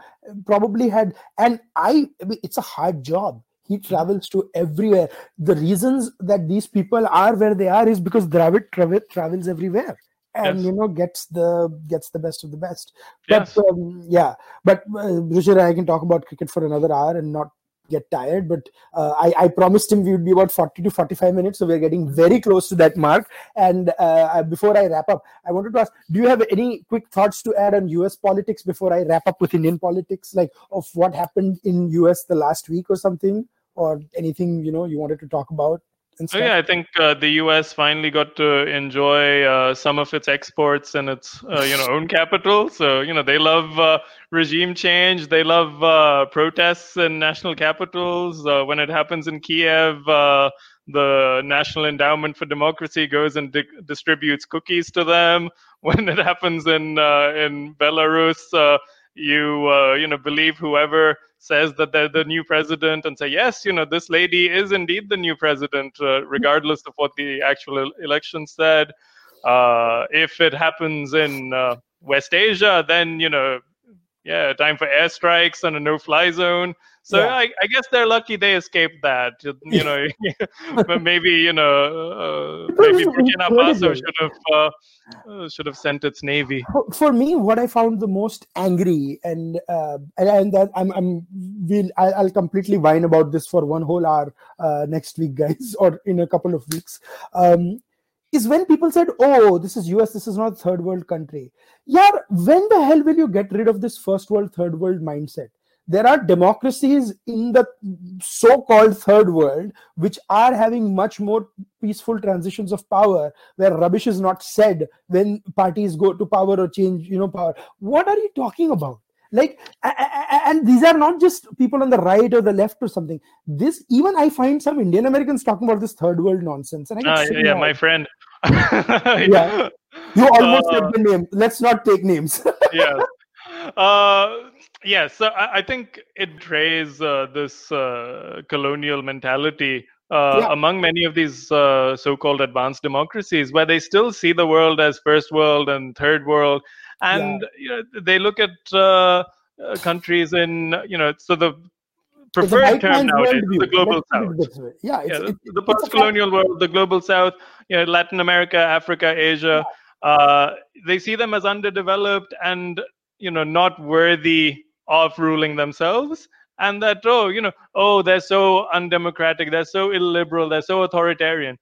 probably had and I, I mean, it's a hard job he travels to everywhere the reasons that these people are where they are is because Dravid tra- travels everywhere and yes. you know gets the gets the best of the best but yes. um, yeah but uh, I can talk about cricket for another hour and not get tired but uh, I, I, promised him we would be about 40 to 45 minutes so we're getting very close to that mark. And uh, before i wrap up i wanted to ask do you have any quick thoughts to add on us politics before i wrap up with indian politics like of what happened in us the last week or something or anything you know you wanted to talk about Oh, yeah, I think uh, the U.S. finally got to enjoy uh, some of its exports and its uh, you know own capital. So you know they love uh, regime change. They love uh, protests in national capitals. Uh, when it happens in Kiev, the National Endowment for Democracy goes and di- distributes cookies to them. When it happens in in Belarus, you you know believe whoever says that they're the new president and say, yes, you know, this lady is indeed the new president, uh, regardless of what the actual election said. Uh, if it happens in uh, West Asia, then, you know, yeah, time for airstrikes and a no-fly zone. So yeah. I, I, guess they're lucky they escaped that. You know, but maybe you know, uh, maybe Burkina Faso should have uh, uh, should have sent its navy. For me, what I found the most angry and uh, and, that I'm I'm will I'll completely whine about this for one whole hour uh, next week, guys, or in a couple of weeks. Um, is when people said, "Oh, this is US. This is not a third world country." Yeah, when the hell will you get rid of this first world, third world mindset? There are democracies in the so-called third world which are having much more peaceful transitions of power where rubbish is not said when parties go to power or change you know power. What are you talking about? Like and these are not just people on the right or the left or something. This even i find some indian americans talking about this third world nonsense and I uh, yeah my friend. Yeah. You almost uh, said the name. Let's not take names. yeah uh, yeah, so I, I think it betrays uh, this uh, colonial mentality uh, yeah. among many of these uh, so-called advanced democracies, where they still see the world as first world and third world, and yeah. you know, they look at uh, countries in you know so the preferred term nowadays is the global south. Yeah, yeah it's, the, the post-colonial world, the global south, you know, Latin America, Africa, Asia. Uh, they see them as underdeveloped and you know not worthy of ruling themselves and that oh you know oh they're so undemocratic they're so illiberal they're so authoritarian.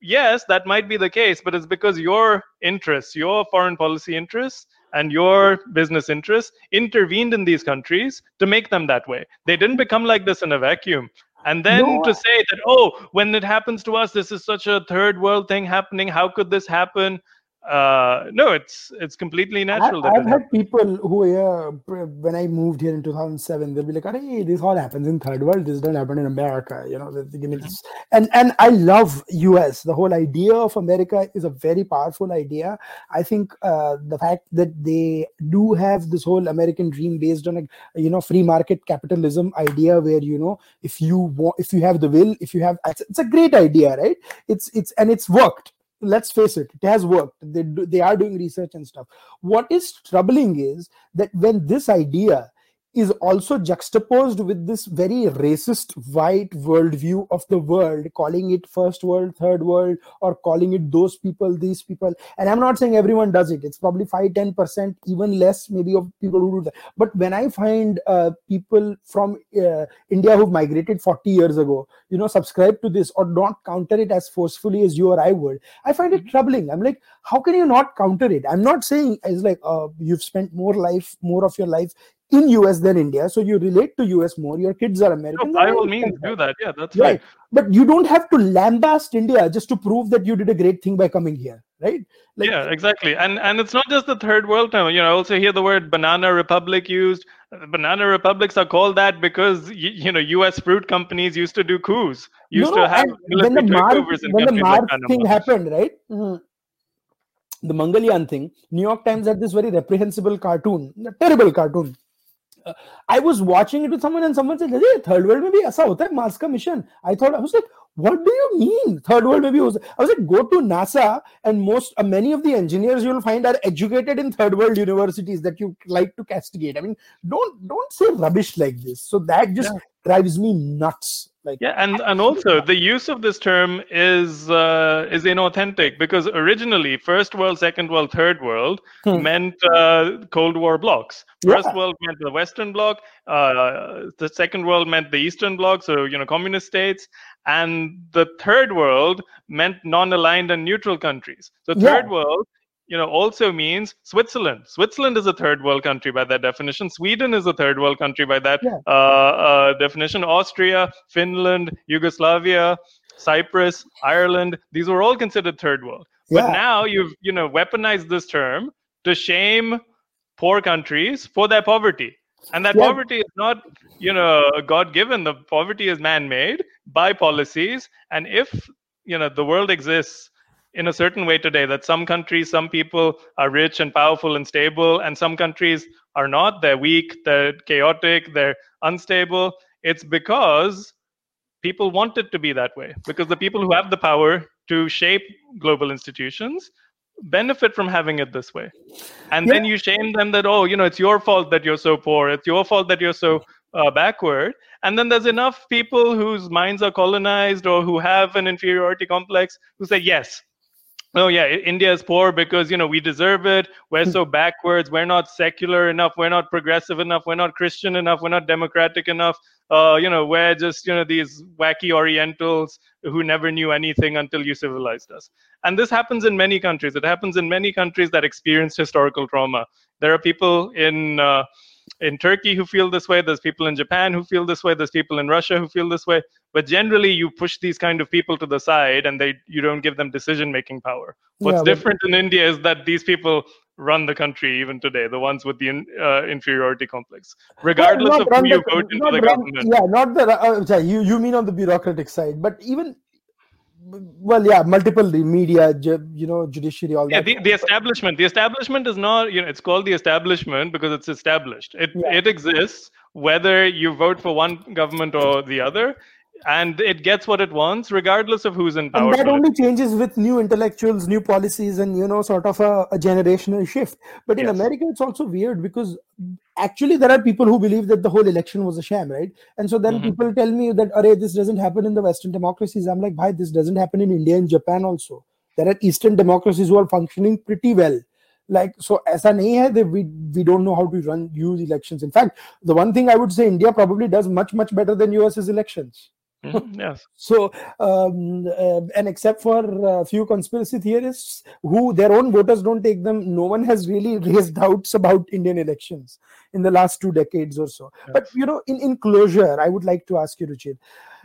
Yes that might be the case but it's because your interests your foreign policy interests and your business interests intervened in these countries to make them that way. They didn't become like this in a vacuum. And then no. to say that oh when it happens to us this is such a third world thing happening how could this happen uh, no, it's it's completely natural. I, have had people who, yeah, when I moved here in 2007, they'll be like, "Hey, this all happens in third world. This doesn't happen in America." You know, they give me this. And and I love US. The whole idea of America is a very powerful idea. I think uh, the fact that they do have this whole American dream based on a you know free market capitalism idea, where you know if you want, if you have the will, if you have, it's, it's a great idea, right? It's it's and it's worked let's face it it has worked. They they are doing research and stuff. What is troubling is that when this idea is also juxtaposed with this very racist white worldview of the world, calling it first world, third world, or calling it those people, these people. And I'm not saying everyone does it. It's probably 5 10%, even less maybe of people who do that. But when I find uh, people from uh, India who've migrated 40 years ago, you know, subscribe to this or not counter it as forcefully as you or I would, I find it troubling. I'm like, how can you not counter it? I'm not saying it's like uh, you've spent more life, more of your life in US than India, so you relate to US more. Your kids are American. No, by all means, do that. Yeah, that's right. right. But you don't have to lambast India just to prove that you did a great thing by coming here, right? Like, yeah, exactly. And and it's not just the third world term. You know, I also hear the word banana republic used. Banana republics are called that because you, you know U.S. fruit companies used to do coups, used no, to have when the Mar- when the Mark like thing happened, right? Mm-hmm the Mangalyaan thing, New York Times had this very reprehensible cartoon, a terrible cartoon, I was watching it with someone and someone said third world में भी ऐसा होता है? मास का mission I thought I was like what do you mean third world maybe was I was like, go to NASA and most uh, many of the engineers you'll find are educated in third world universities that you like to castigate. I mean, don't don't say rubbish like this. So that just yeah. drives me nuts like yeah and and also the use of this term is uh, is inauthentic because originally first world second world third world hmm. meant uh, cold war blocks first yeah. world meant the western bloc uh, the second world meant the eastern bloc so you know communist states and the third world meant non-aligned and neutral countries so third yeah. world you know also means switzerland switzerland is a third world country by that definition sweden is a third world country by that yeah. uh, uh, definition austria finland yugoslavia cyprus ireland these were all considered third world yeah. but now you've you know weaponized this term to shame poor countries for their poverty and that yeah. poverty is not you know god given the poverty is man made by policies. And if you know the world exists in a certain way today that some countries some people are rich and powerful and stable and some countries are not they're weak they're chaotic they're unstable it's because people want it to be that way. Because the people who have the power to shape global institutions benefit from having it this way. And yeah. then you shame them that oh you know it's your fault that you're so poor. It's your fault that you're so uh, backward. And then there's enough people whose minds are colonized or who have an inferiority complex who say yes. Oh yeah india is poor because you know we deserve it. We're so backwards. We're not secular enough. We're not progressive enough. We're not christian enough. We're not democratic enough uh, you know we're just you know these wacky orientals who never knew anything until you civilized us. And this happens in many countries. It happens in many countries that experienced historical trauma. There are people in uh, in Turkey who feel this way. There's people in Japan who feel this way. There's people in Russia who feel this way. But generally, you push these kind of people to the side, and they you don't give them decision making power. What's yeah, different in India is that these people run the country even today. The ones with the uh, inferiority complex, regardless of who you vote into the run, government. Yeah, not the uh, you you mean on the bureaucratic side, but even well yeah multiple the media you know judiciary all yeah, that. the, the establishment the establishment is not you know it's called the establishment because it's established. It yeah. it exists whether you vote for one government or the other and it gets what it wants regardless of who's in power and that only changes with new intellectuals new policies and you know sort of a, a generational shift. But in yes. america it's also weird because actually there are people who believe that the whole election was a sham right? And so then mm-hmm. people tell me that array this doesn't happen in the western democracies. I'm like why this doesn't happen in india and japan also. There are eastern democracies who are functioning pretty well. Like so as an AI, we we don't know how to run use elections. In fact the one thing i would say india probably does much much better than us is elections. Mhm, yes. so um, uh, and except for a few conspiracy theorists who their own voters don't take them no one has really raised doubts about indian elections in the last two decades or so but you know in, in closure i would like to ask you Ruchir,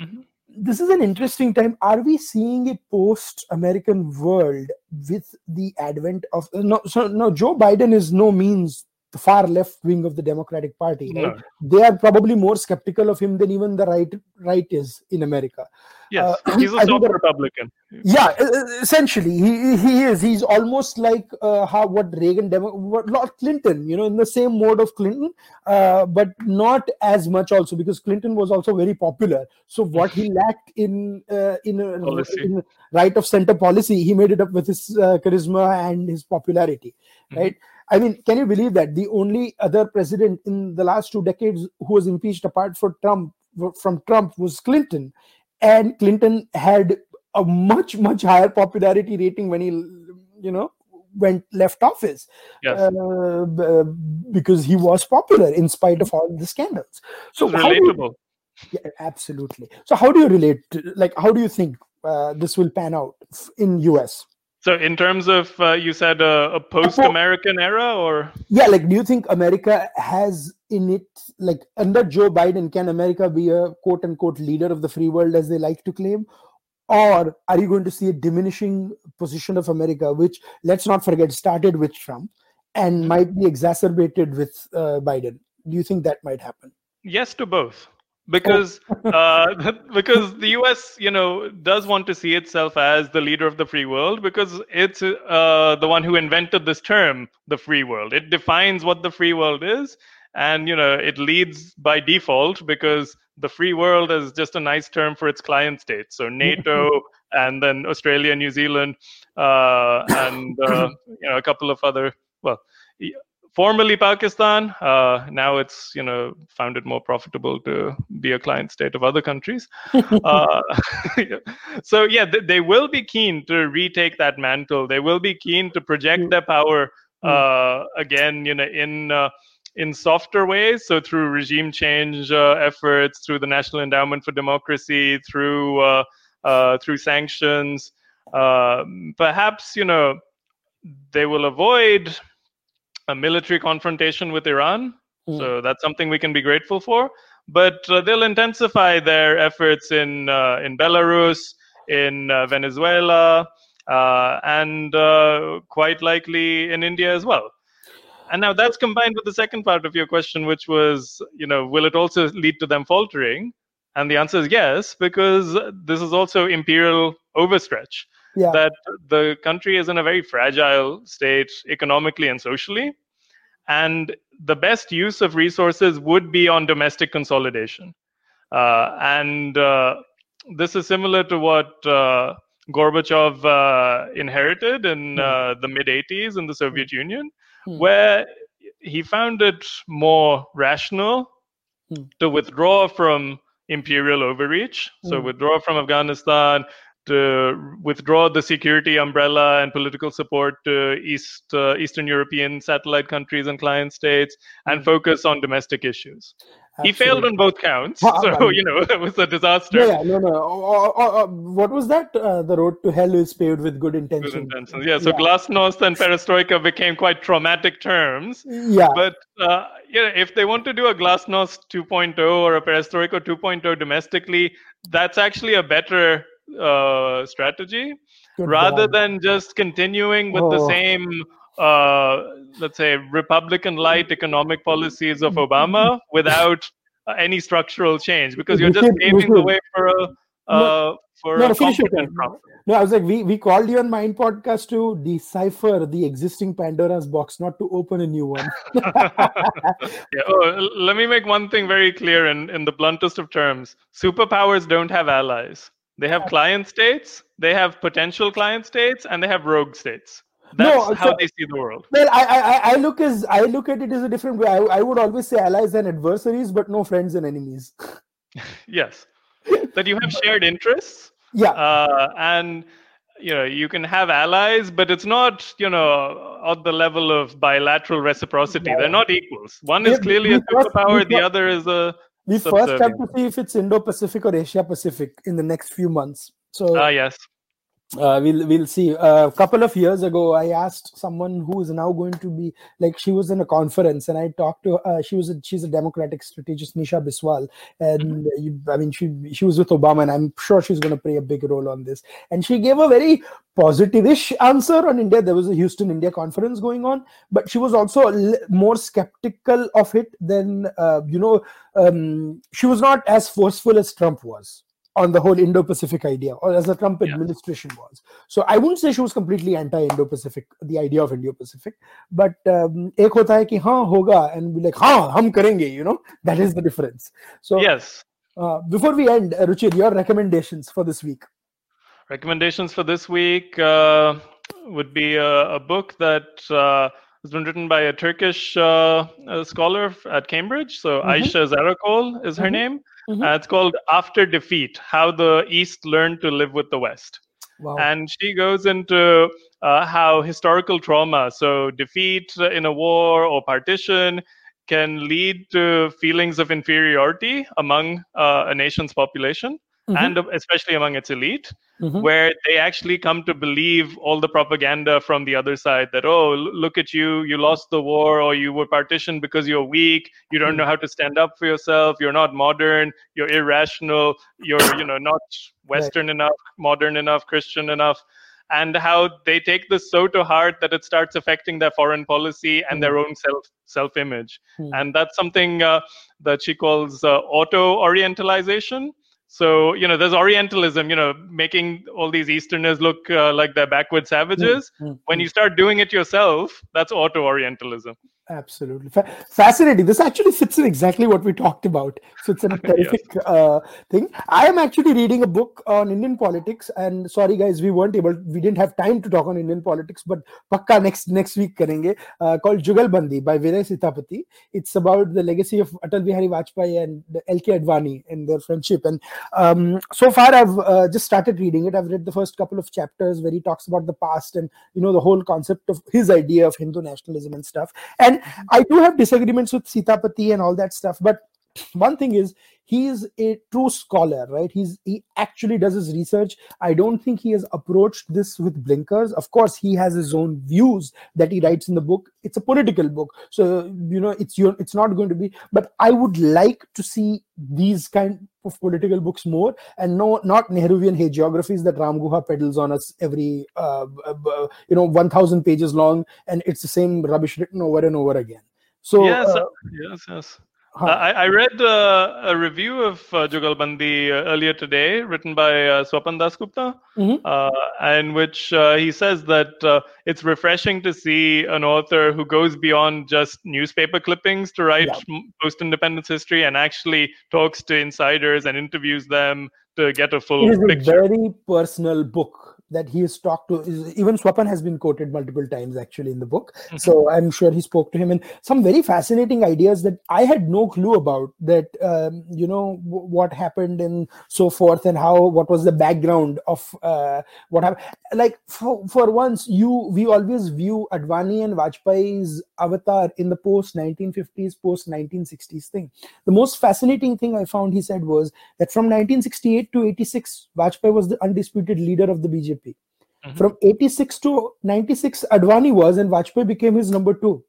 Mhm. this is an interesting time are we seeing a post american world with the advent of no so no joe biden is no means the far left wing of the democratic party right? No. they are probably more skeptical of him than even the right right is in america Yes. Uh, He's a soft Republican. yeah essentially he he is he's almost like uh, how what reagan demo what Lord clinton you know in the same mode of clinton uh, but not as much also because clinton was also very popular so what he lacked in uh, in, a, in right of center policy he made it up with his uh, charisma and his popularity Mhm. right i mean can you believe that the only other president in the last two decades who was impeached apart for trump from trump was clinton. And clinton had a much much higher popularity rating when he you know went left office. Yes. uh, because he was popular in spite of all the scandals. So do you- relatable. yeah, absolutely. So how do you relate to, like how do you think uh, this will pan out in us So, in terms of, uh, you said a, a post American era, or? Yeah like do you think america has in it like under joe biden can america be a quote unquote leader of the free world as they like to claim? Or are you going to see a diminishing position of america which let's not forget started with trump and might be exacerbated with uh, biden? Do you think that might happen? Yes to both? Because uh, because the U.S. you know does want to see itself as the leader of the free world because it's uh, the one who invented this term, the free world. It defines what the free world is, and you know it leads by default because the free world is just a nice term for its client states. So NATO and then Australia, New Zealand, uh, and uh, you know a couple of other well. Formerly Pakistan, uh, now it's you know found it more profitable to be a client state of other countries. uh, so yeah, th- they will be keen to retake that mantle. They will be keen to project Mm. their power Mm. uh, again, you know, in uh, in softer ways. So through regime change uh, efforts, through the National Endowment for Democracy, through uh, uh, through sanctions. Um perhaps you know they will avoid a military confrontation with Iran. Mm. So that's something we can be grateful for. But uh, they'll intensify their efforts in uh, in Belarus, in uh, Venezuela, uh, and uh, quite likely in India as well. And now that's combined with the second part of your question, which was, you know, will it also lead to them faltering? And the answer is yes, because this is also imperial overstretch yeah that the country is in a very fragile state economically and socially. And the best use of resources would be on domestic consolidation. Uh, and uh, this is similar to what uh, Gorbachev uh, inherited in uh, the mid 80s in the Soviet Union, Hmm. where he found it more rational Hmm. to withdraw from imperial overreach. So, Hmm. withdraw from Afghanistan, withdraw the security umbrella and political support to East uh, Eastern European satellite countries and client states, and Mm. focus on domestic issues. He failed on both counts, Ah, so right. you know it was a disaster. yeah, yeah no no Oh, oh, oh, what was that uh, the road to hell is paved with good Good intentions intentions. Yeah, so glasnost and perestroika became quite traumatic terms. yeah But uh, yeah, if they want to do a glasnost 2.0 or a perestroika 2.0 domestically, that's actually a better uh, strategy good rather God. than just continuing with the Oh. same uh, let's say republican light economic policies of obama without uh, any structural change because you're just paving the way for a uh, for no, a competent. No, I was like, we, we called you on Mind Podcast to decipher the existing Pandora's box, not to open a new one. Yeah. Oh, let me make one thing very clear in, in the bluntest of terms. Superpowers don't have allies. They have client states, they have potential client states, and they have rogue states. No, That's how so- they see the world. well, I, I I- look as I look at it as a different way. I, I would always say allies and adversaries, but no friends and enemies. Yes. that you have shared interests Yeah, uh, and you know you can have allies but it's not you know at the level of bilateral reciprocity they're not equals one is clearly a superpower the other is a we first have to see if it's indo-pacific or asia pacific in the next few months. So ah yes uh, we'll we'll see. Uh, a couple of years ago, I asked someone who is now going to be like she was in a conference, and I talked to her. Uh, she was a, she's a Democratic strategist, Nisha Biswal, and mm-hmm. I mean she she was with Obama, and I'm sure she's going to play a big role on this. And she gave a very positive-ish answer on India. There was a Houston India conference going on, but she was also more skeptical of it than uh, you know. Um, she was not as forceful as Trump was on the whole Indo-Pacific idea, or as the Trump administration yeah. was. So I wouldn't say she was completely anti-Indo-Pacific, the idea of Indo-Pacific, but um, एक होता है कि हाँ होगा, and be like हाँ हम करेंगे, you know, that is the difference. So yes. Uh, before we end, uh, Ruchir, your recommendations for this week. Recommendations for this week uh, would be a, a book that uh, has been written by a Turkish uh, scholar at Cambridge. So mm-hmm. Ayşe Zarakol is her mm-hmm. name. Mm-hmm. Uh, it's called After Defeat How the East Learned to Live with the West. Wow. And she goes into uh, how historical trauma, so defeat in a war or partition, can lead to feelings of inferiority among uh, a nation's population mm-hmm. and especially among its elite, mm-hmm. where they actually come to believe all the propaganda from the other side that, oh, look at you, you lost the war, or you were partitioned because you're weak, you don't know how to stand up for yourself, you're not modern, you're irrational, you're, you know, not Western right. enough, modern enough, Christian enough and how they take this so to heart that it starts affecting their foreign policy and mm. their own self self image mm. and that's something uh, that she calls uh, auto orientalization so, you know, there's Orientalism, you know, making all these Easterners look uh, like they're backward savages. Mm-hmm. When you start doing it yourself, that's auto Orientalism. Absolutely. Fa- fascinating. This actually fits in exactly what we talked about. So it's a terrific yes. uh, thing. I am actually reading a book on Indian politics. And sorry, guys, we weren't able, we didn't have time to talk on Indian politics, but pakka next next week karenge, uh, called Jugalbandi by Vinay Sitapati. It's about the legacy of Atal Bihari Vajpayee and LK Advani and their friendship. And um, so far, I've uh, just started reading it. I've read the first couple of chapters where he talks about the past and, you know, the whole concept of his idea of Hindu nationalism and stuff. And I do have disagreements with Sitapati and all that stuff, but one thing is he is a true scholar right? He's he actually does his research. I don't think he has approached this with blinkers. Of course he has his own views that he writes in the book. It's a political book. So you know it's your it's not going to be but i would like to see these kind of political books more and no not nehruvian hagiographies that ram guha peddles on us every uh, uh, you know 1000 pages long and it's the same rubbish written over and over again. So yes uh, yes yes Huh. I, I, read uh, a review of uh, Jugalbandi uh, earlier today, written by uh, Swapan Dasgupta, mm-hmm. uh, in which uh, he says that uh, it's refreshing to see an author who goes beyond just newspaper clippings to write yeah. post-independence history and actually talks to insiders and interviews them to get a full it is picture. a very personal book that he has talked to even swapan has been quoted multiple times actually in the book. Mm-hmm. so i'm sure he spoke to him and some very fascinating ideas that i had no clue about that um, you know w- what happened and so forth and how what was the background of uh, what happened. Like for, for once you we always view advani and vajpayee's avatar in the post 1950s post 1960s thing. The most fascinating thing i found he said was that from 1968 to 86 vajpayee was the undisputed leader of the bjp Mm-hmm. From 86 to 96, Advani was, and Vajpayee became his number two.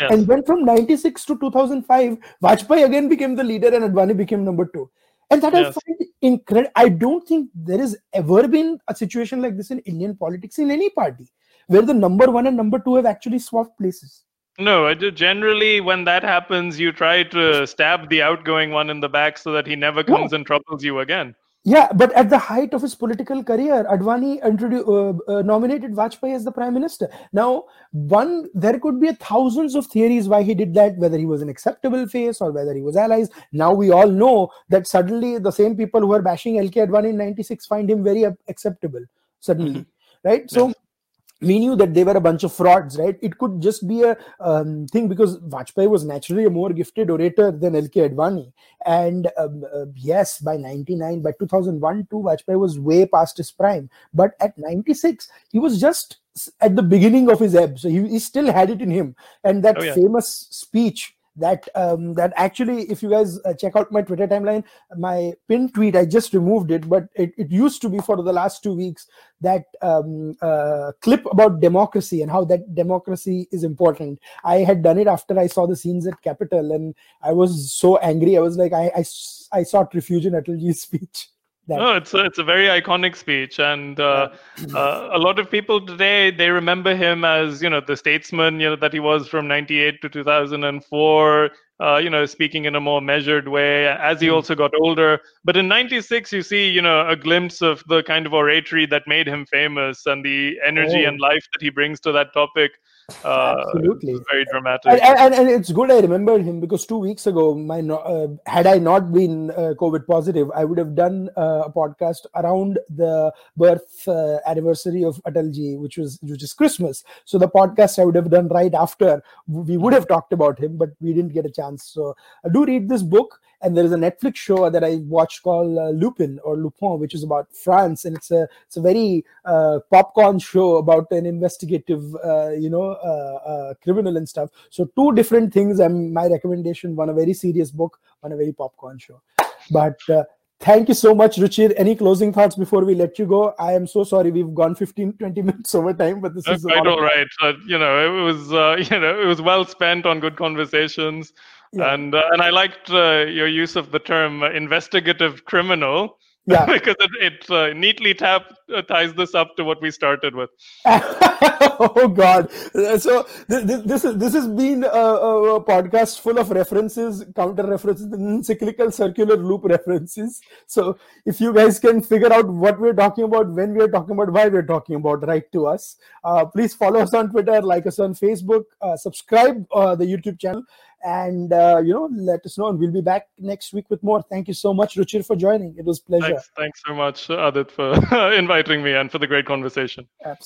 Yes. And then from 96 to 2005, Vajpayee again became the leader and Advani became number two. And that yes. I find incredible. I don't think there has ever been a situation like this in Indian politics in any party where the number one and number two have actually swapped places. No, generally when that happens, you try to stab the outgoing one in the back so that he never comes and troubles you again. Yeah, but at the height of his political career, Advani uh, uh, nominated Vajpayee as the prime minister. Now, one there could be thousands of theories why he did that, whether he was an acceptable face or whether he was allies. Now we all know that suddenly the same people who were bashing LK Advani in '96 find him very acceptable. Suddenly, mm-hmm. right? So. We knew that they were a bunch of frauds, right? It could just be a um, thing because Vajpayee was naturally a more gifted orator than L.K. Advani. And um, uh, yes, by 99, by 2001, too, Vajpayee was way past his prime. But at 96, he was just at the beginning of his ebb. So he, he still had it in him. And that oh, yeah. famous speech that um, that actually if you guys uh, check out my twitter timeline my pin tweet i just removed it but it, it used to be for the last two weeks that um, uh, clip about democracy and how that democracy is important. I had done it after i saw the scenes at capitol and i was so angry. I was like i i, I sought refuge in atalji's speech that. No, it's a, it's a very iconic speech, and uh, uh, a lot of people today they remember him as you know the statesman you know that he was from '98 to 2004. Uh, you know, speaking in a more measured way as he mm. also got older. But in '96, you see, you know, a glimpse of the kind of oratory that made him famous and the energy oh. and life that he brings to that topic. Uh, Absolutely, very dramatic. And, and, and, it's good I remember him because two weeks ago, my uh, had I not been uh, COVID positive, I would have done uh, a podcast around the birth uh, anniversary of Atalji, which was which is Christmas. So the podcast I would have done right after we would have talked about him, but we didn't get a chance. So I do read this book and there is a Netflix show that I watched called uh, Lupin or Lupin, which is about France, and it's a it's a very uh, popcorn show about an investigative, uh, you know, uh, uh, criminal and stuff. So two different things. And my recommendation: one a very serious book, one a very popcorn show. But uh, thank you so much ruchir any closing thoughts before we let you go i am so sorry we've gone 15 20 minutes over time but this is quite all right uh, you know it was uh, you know it was well spent on good conversations yeah. and uh, and I liked uh, your use of the term investigative criminal. Yeah, because it, it uh, neatly tap, uh, ties this up to what we started with. oh God! So th- th- this is this has been a, a, podcast full of references, counter references, cyclical circular loop references. So if you guys can figure out what we're talking about, when we're talking about, why we're talking about, write to us. Uh, please follow us on Twitter, like us on Facebook, uh, subscribe uh, the YouTube channel and uh, you know let us know and we'll be back next week with more. Thank you so much ruchir for joining. It was pleasure. Thanks, thanks so much Aadit for inviting me and for the great conversation. Absolutely.